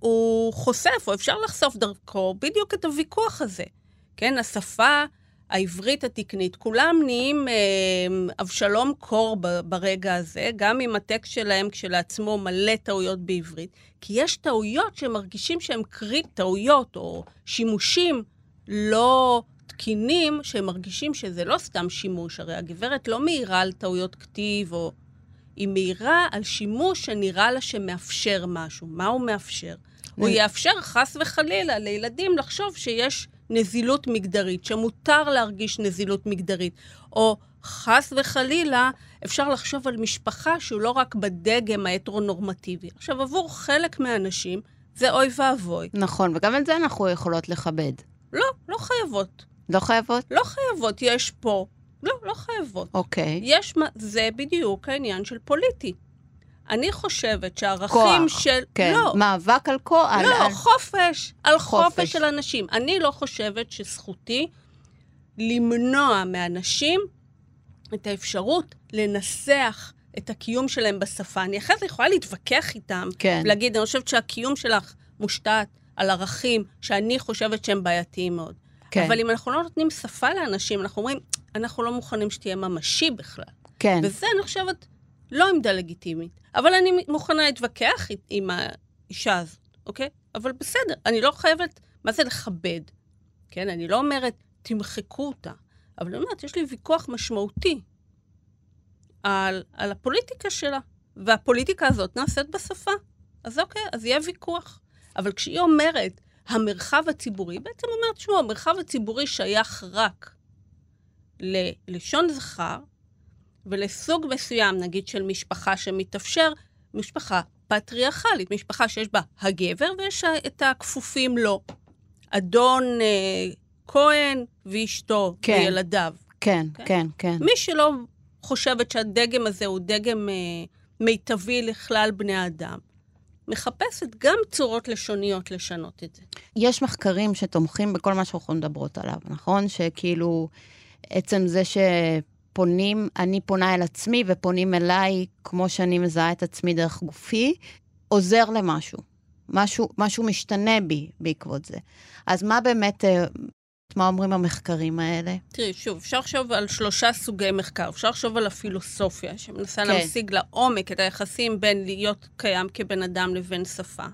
הוא חושף, או אפשר לחשוף דרכו, בדיוק את הוויכוח הזה. כן, השפה העברית התקנית, כולם נהיים אה, אבשלום קור ברגע הזה, גם אם הטקסט שלהם כשלעצמו מלא טעויות בעברית, כי יש טעויות שמרגישים שהם קריט, טעויות או שימושים לא תקינים, שהם מרגישים שזה לא סתם שימוש, הרי הגברת לא מעירה על טעויות כתיב, או... היא מעירה על שימוש שנראה לה שמאפשר משהו. מה הוא מאפשר? הוא יאפשר חס וחלילה לילדים לחשוב שיש נזילות מגדרית, שמותר להרגיש נזילות מגדרית, או חס וחלילה אפשר לחשוב על משפחה שהוא לא רק בדגם ההטרונורמטיבי. עכשיו, עבור חלק מהאנשים זה אוי ואבוי.
נכון, וגם את זה אנחנו יכולות לכבד.
לא, לא חייבות.
לא חייבות?
לא חייבות, יש פה. לא, לא חייבות.
אוקיי.
יש, מה- זה בדיוק העניין של פוליטי. אני חושבת שהערכים
כוח.
של...
כן,
לא,
מאבק על כוח.
לא,
על-
חופש, על
חופש.
חופש של אנשים. אני לא חושבת שזכותי למנוע מאנשים את האפשרות לנסח את הקיום שלהם בשפה. אני אחרי זה יכולה להתווכח איתם,
כן.
ולהגיד, אני חושבת שהקיום שלך מושתת על ערכים שאני חושבת שהם בעייתיים מאוד.
כן.
אבל אם אנחנו לא נותנים שפה לאנשים, אנחנו אומרים, אנחנו לא מוכנים שתהיה ממשי בכלל.
כן.
וזה, אני חושבת, לא עמדה לגיטימית. אבל אני מוכנה להתווכח עם האישה הזאת, אוקיי? אבל בסדר, אני לא חייבת, מה זה לכבד? כן, אני לא אומרת, תמחקו אותה. אבל אני אומרת, יש לי ויכוח משמעותי על, על הפוליטיקה שלה, והפוליטיקה הזאת נעשית בשפה. אז אוקיי, אז יהיה ויכוח. אבל כשהיא אומרת, המרחב הציבורי, בעצם אומרת, תשמעו, המרחב הציבורי שייך רק ללשון זכר, ולסוג מסוים, נגיד של משפחה שמתאפשר, משפחה פטריארכלית, משפחה שיש בה הגבר ויש את הכפופים לו. אדון אה, כהן ואשתו
כן.
וילדיו.
כן,
כן.
כן, כן.
מי שלא חושבת שהדגם הזה הוא דגם אה, מיטבי לכלל בני האדם, מחפשת גם צורות לשוניות לשנות את זה.
יש מחקרים שתומכים בכל מה שאנחנו מדברות עליו, נכון? שכאילו, עצם זה שפונים, אני פונה אל עצמי ופונים אליי, כמו שאני מזהה את עצמי דרך גופי, עוזר למשהו. משהו, משהו משתנה בי בעקבות זה. אז מה באמת, אה, מה אומרים המחקרים האלה?
תראי, שוב, אפשר לחשוב על שלושה סוגי מחקר. אפשר לחשוב על הפילוסופיה, שמנסה
כן.
להמשיג לעומק את היחסים בין להיות קיים כבן אדם לבין שפה.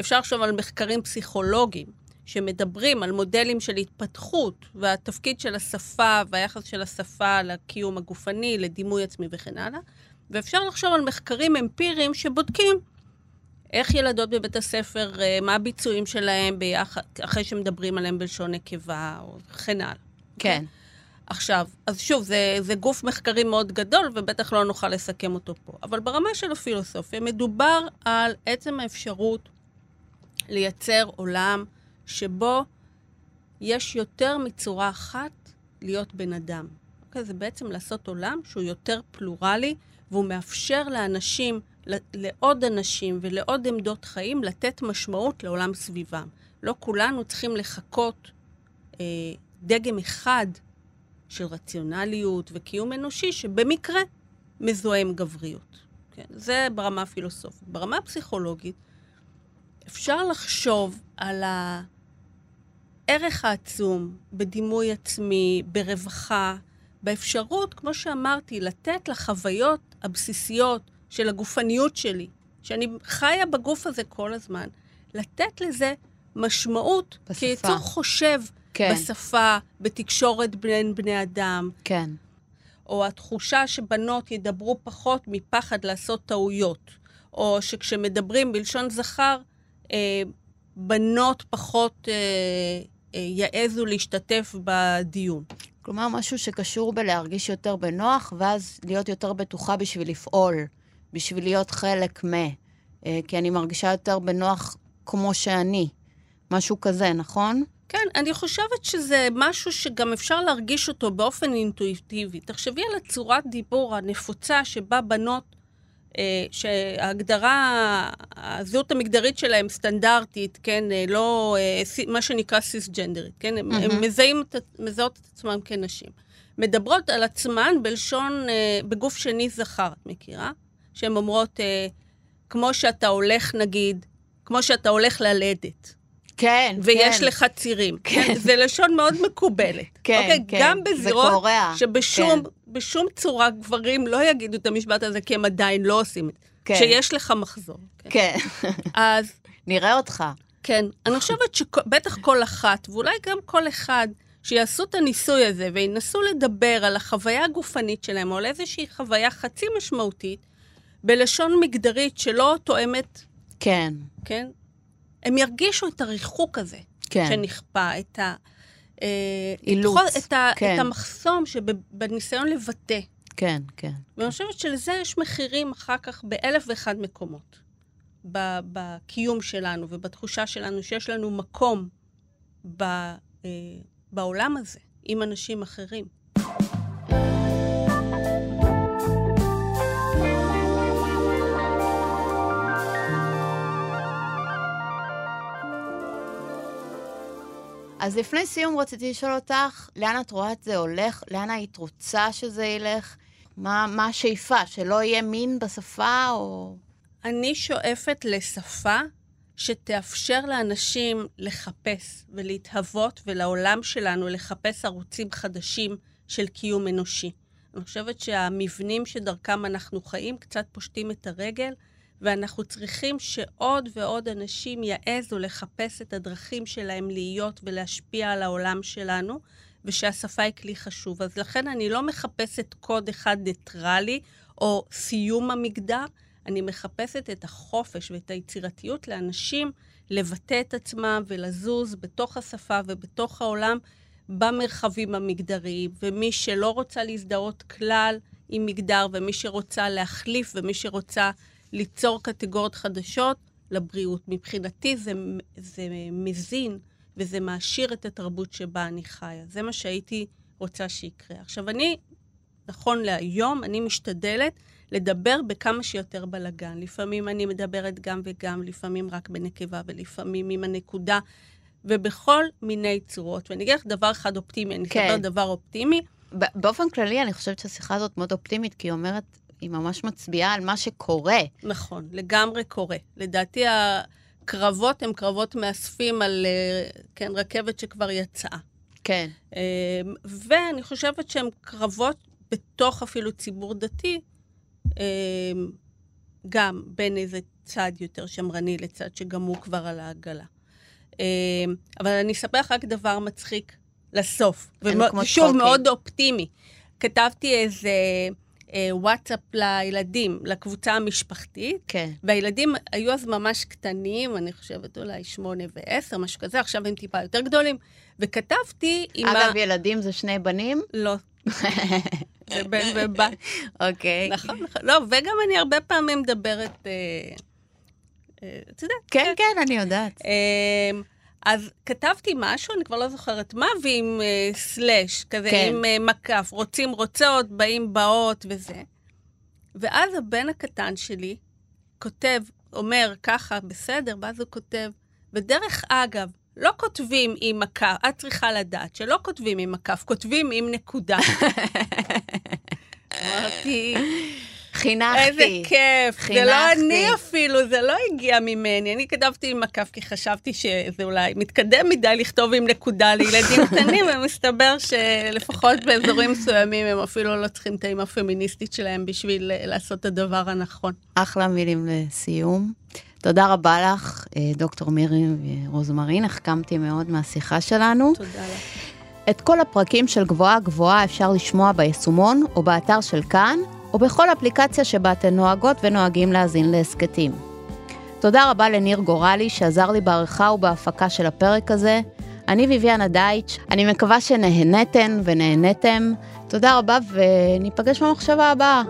אפשר לחשוב על מחקרים פסיכולוגיים, שמדברים על מודלים של התפתחות, והתפקיד של השפה, והיחס של השפה לקיום הגופני, לדימוי עצמי וכן הלאה. ואפשר לחשוב על מחקרים אמפיריים שבודקים איך ילדות בבית הספר, אה, מה הביצועים שלהם ביחד, אחרי שמדברים עליהם בלשון נקבה, וכן הלאה.
כן.
עכשיו, אז שוב, זה, זה גוף מחקרי מאוד גדול, ובטח לא נוכל לסכם אותו פה. אבל ברמה של הפילוסופיה, מדובר על עצם האפשרות לייצר עולם שבו יש יותר מצורה אחת להיות בן אדם. אוקיי? זה בעצם לעשות עולם שהוא יותר פלורלי, והוא מאפשר לאנשים, לעוד אנשים ולעוד עמדות חיים, לתת משמעות לעולם סביבם. לא כולנו צריכים לחכות אה, דגם אחד של רציונליות וקיום אנושי, שבמקרה מזוהה עם גבריות. כן, זה ברמה הפילוסופית. ברמה הפסיכולוגית, אפשר לחשוב על הערך העצום בדימוי עצמי, ברווחה, באפשרות, כמו שאמרתי, לתת לחוויות הבסיסיות של הגופניות שלי, שאני חיה בגוף הזה כל הזמן, לתת לזה משמעות
בשפה.
כיצור חושב
כן.
בשפה, בתקשורת בין בני אדם,
כן.
או התחושה שבנות ידברו פחות מפחד לעשות טעויות, או שכשמדברים בלשון זכר, אה, בנות פחות אה, יעזו להשתתף בדיון.
כלומר, משהו שקשור בלהרגיש יותר בנוח, ואז להיות יותר בטוחה בשביל לפעול, בשביל להיות חלק מ... אה, כי אני מרגישה יותר בנוח כמו שאני. משהו כזה, נכון?
כן, אני חושבת שזה משהו שגם אפשר להרגיש אותו באופן אינטואיטיבי. תחשבי על הצורת דיבור הנפוצה שבה בנות, שההגדרה, הזהות המגדרית שלהם סטנדרטית, כן, אה, לא, אה, מה שנקרא סיסג'נדרית, כן, הם, הם מזהים, מזהות את עצמם כנשים. מדברות על עצמן בלשון, אה, בגוף שני זכר, את מכירה? שהן אומרות, אה, כמו שאתה הולך, נגיד, כמו שאתה הולך ללדת.
כן,
ויש
כן.
לך צירים. כן. זה לשון מאוד מקובלת.
כן,
אוקיי?
כן.
גם בזירות. שבשום
כן.
בשום צורה גברים לא יגידו את המשפט הזה, כי הם עדיין לא עושים את זה.
כן.
שיש לך מחזור. כן.
כן.
אז
נראה אותך.
כן, אני חושבת שבטח כל אחת, ואולי גם כל אחד, שיעשו את הניסוי הזה וינסו לדבר על החוויה הגופנית שלהם, או על איזושהי חוויה חצי משמעותית, בלשון מגדרית שלא תואמת,
כן,
כן? הם ירגישו את הריחוק הזה.
כן.
שנכפה, את ה... אה,
אילוץ,
את, ה,
כן.
את המחסום שבניסיון לבטא.
כן, כן.
ואני חושבת שלזה יש מחירים אחר כך באלף ואחד מקומות. בקיום שלנו ובתחושה שלנו שיש לנו מקום ב, אה, בעולם הזה עם אנשים אחרים.
אז לפני סיום רציתי לשאול אותך, לאן את רואה את זה הולך? לאן היית רוצה שזה ילך? מה, מה השאיפה? שלא יהיה מין בשפה או...
אני שואפת לשפה שתאפשר לאנשים לחפש ולהתהוות, ולעולם שלנו לחפש ערוצים חדשים של קיום אנושי. אני חושבת שהמבנים שדרכם אנחנו חיים קצת פושטים את הרגל, ואנחנו צריכים שעוד ועוד אנשים יעזו לחפש את הדרכים שלהם להיות ולהשפיע על העולם שלנו, ושהשפה היא כלי חשוב. אז לכן אני לא מחפשת קוד אחד ניטרלי או סיום המגדר, אני מחפשת את החופש ואת היצירתיות לאנשים לבטא את עצמם ולזוז בתוך השפה ובתוך העולם במרחבים המגדריים. ומי שלא רוצה להזדהות כלל עם מגדר, ומי שרוצה להחליף, ומי שרוצה ליצור קטגוריות חדשות, לבריאות. מבחינתי זה, זה מזין וזה מעשיר את התרבות שבה אני חיה. זה מה שהייתי רוצה שיקרה. עכשיו, אני, נכון להיום, אני משתדלת לדבר בכמה שיותר בלגן. לפעמים אני מדברת גם וגם, לפעמים רק בנקבה ולפעמים עם הנקודה, ובכל מיני צורות. ואני אגיד לך דבר אחד אופטימי, אני
כן.
אספר דבר אופטימי.
באופן כללי, אני חושבת שהשיחה הזאת מאוד אופטימית, כי היא אומרת, היא ממש מצביעה על מה שקורה.
נכון, לגמרי קורה. לדעתי הקרבות הם קרבות מאספים על, אה, כן, רכבת שכבר יצאה.
כן.
אמ, ואני חושבת שהם קרבות בתוך אפילו ציבור דתי, אמ, גם בין איזה צד יותר שמרני לצד שגם הוא כבר על העגלה. אמ, אבל אני אספר לך רק דבר מצחיק לסוף, ושוב, מאוד אופטימי. כתבתי איזה וואטסאפ לילדים, לקבוצה המשפחתית,
כן.
והילדים היו אז ממש קטנים, אני חושבת אולי שמונה ועשר, משהו כזה, עכשיו הם טיפה יותר גדולים, וכתבתי עם
אגב, ה... יודעים זה שני בנים?
לא. זה בן ובת.
אוקיי.
נכון, נכון. לא, וגם אני הרבה פעמים מדברת, אה, אה, אתה יודע.
כן, כן, אני יודעת.
אז כתבתי משהו, אני כבר לא זוכרת מה, ועם אה, סלאש, כזה
כן.
עם אה, מקף, רוצים רוצות, באים באות וזה. ואז הבן הקטן שלי כותב, אומר ככה, בסדר, ואז הוא כותב, ודרך אגב, לא כותבים עם מקף, את צריכה לדעת שלא כותבים עם מקף, כותבים עם נקודה. אמרתי,
חינכתי.
איזה כיף.
חינכתי.
זה לא אני אפילו, זה לא הגיע ממני. אני כתבתי עם מקף כי חשבתי שזה אולי מתקדם מדי לכתוב עם נקודה לילדים קטנים, ומסתבר שלפחות באזורים מסוימים הם אפילו לא צריכים את האמא הפמיניסטית שלהם בשביל אה, לעשות את הדבר הנכון.
אחלה מילים לסיום. תודה רבה לך, אה, דוקטור מירי רוזמרין, החכמתי מאוד מהשיחה שלנו.
תודה לך.
את כל הפרקים של גבוהה גבוהה אפשר לשמוע ביישומון או באתר של כאן, או בכל אפליקציה שבה אתן נוהגות ונוהגים להאזין להסכתים. תודה רבה לניר גורלי שעזר לי בעריכה ובהפקה של הפרק הזה. אני ביביאנה דייטש, אני מקווה שנהנתן ונהנתם. תודה רבה וניפגש במחשבה הבאה.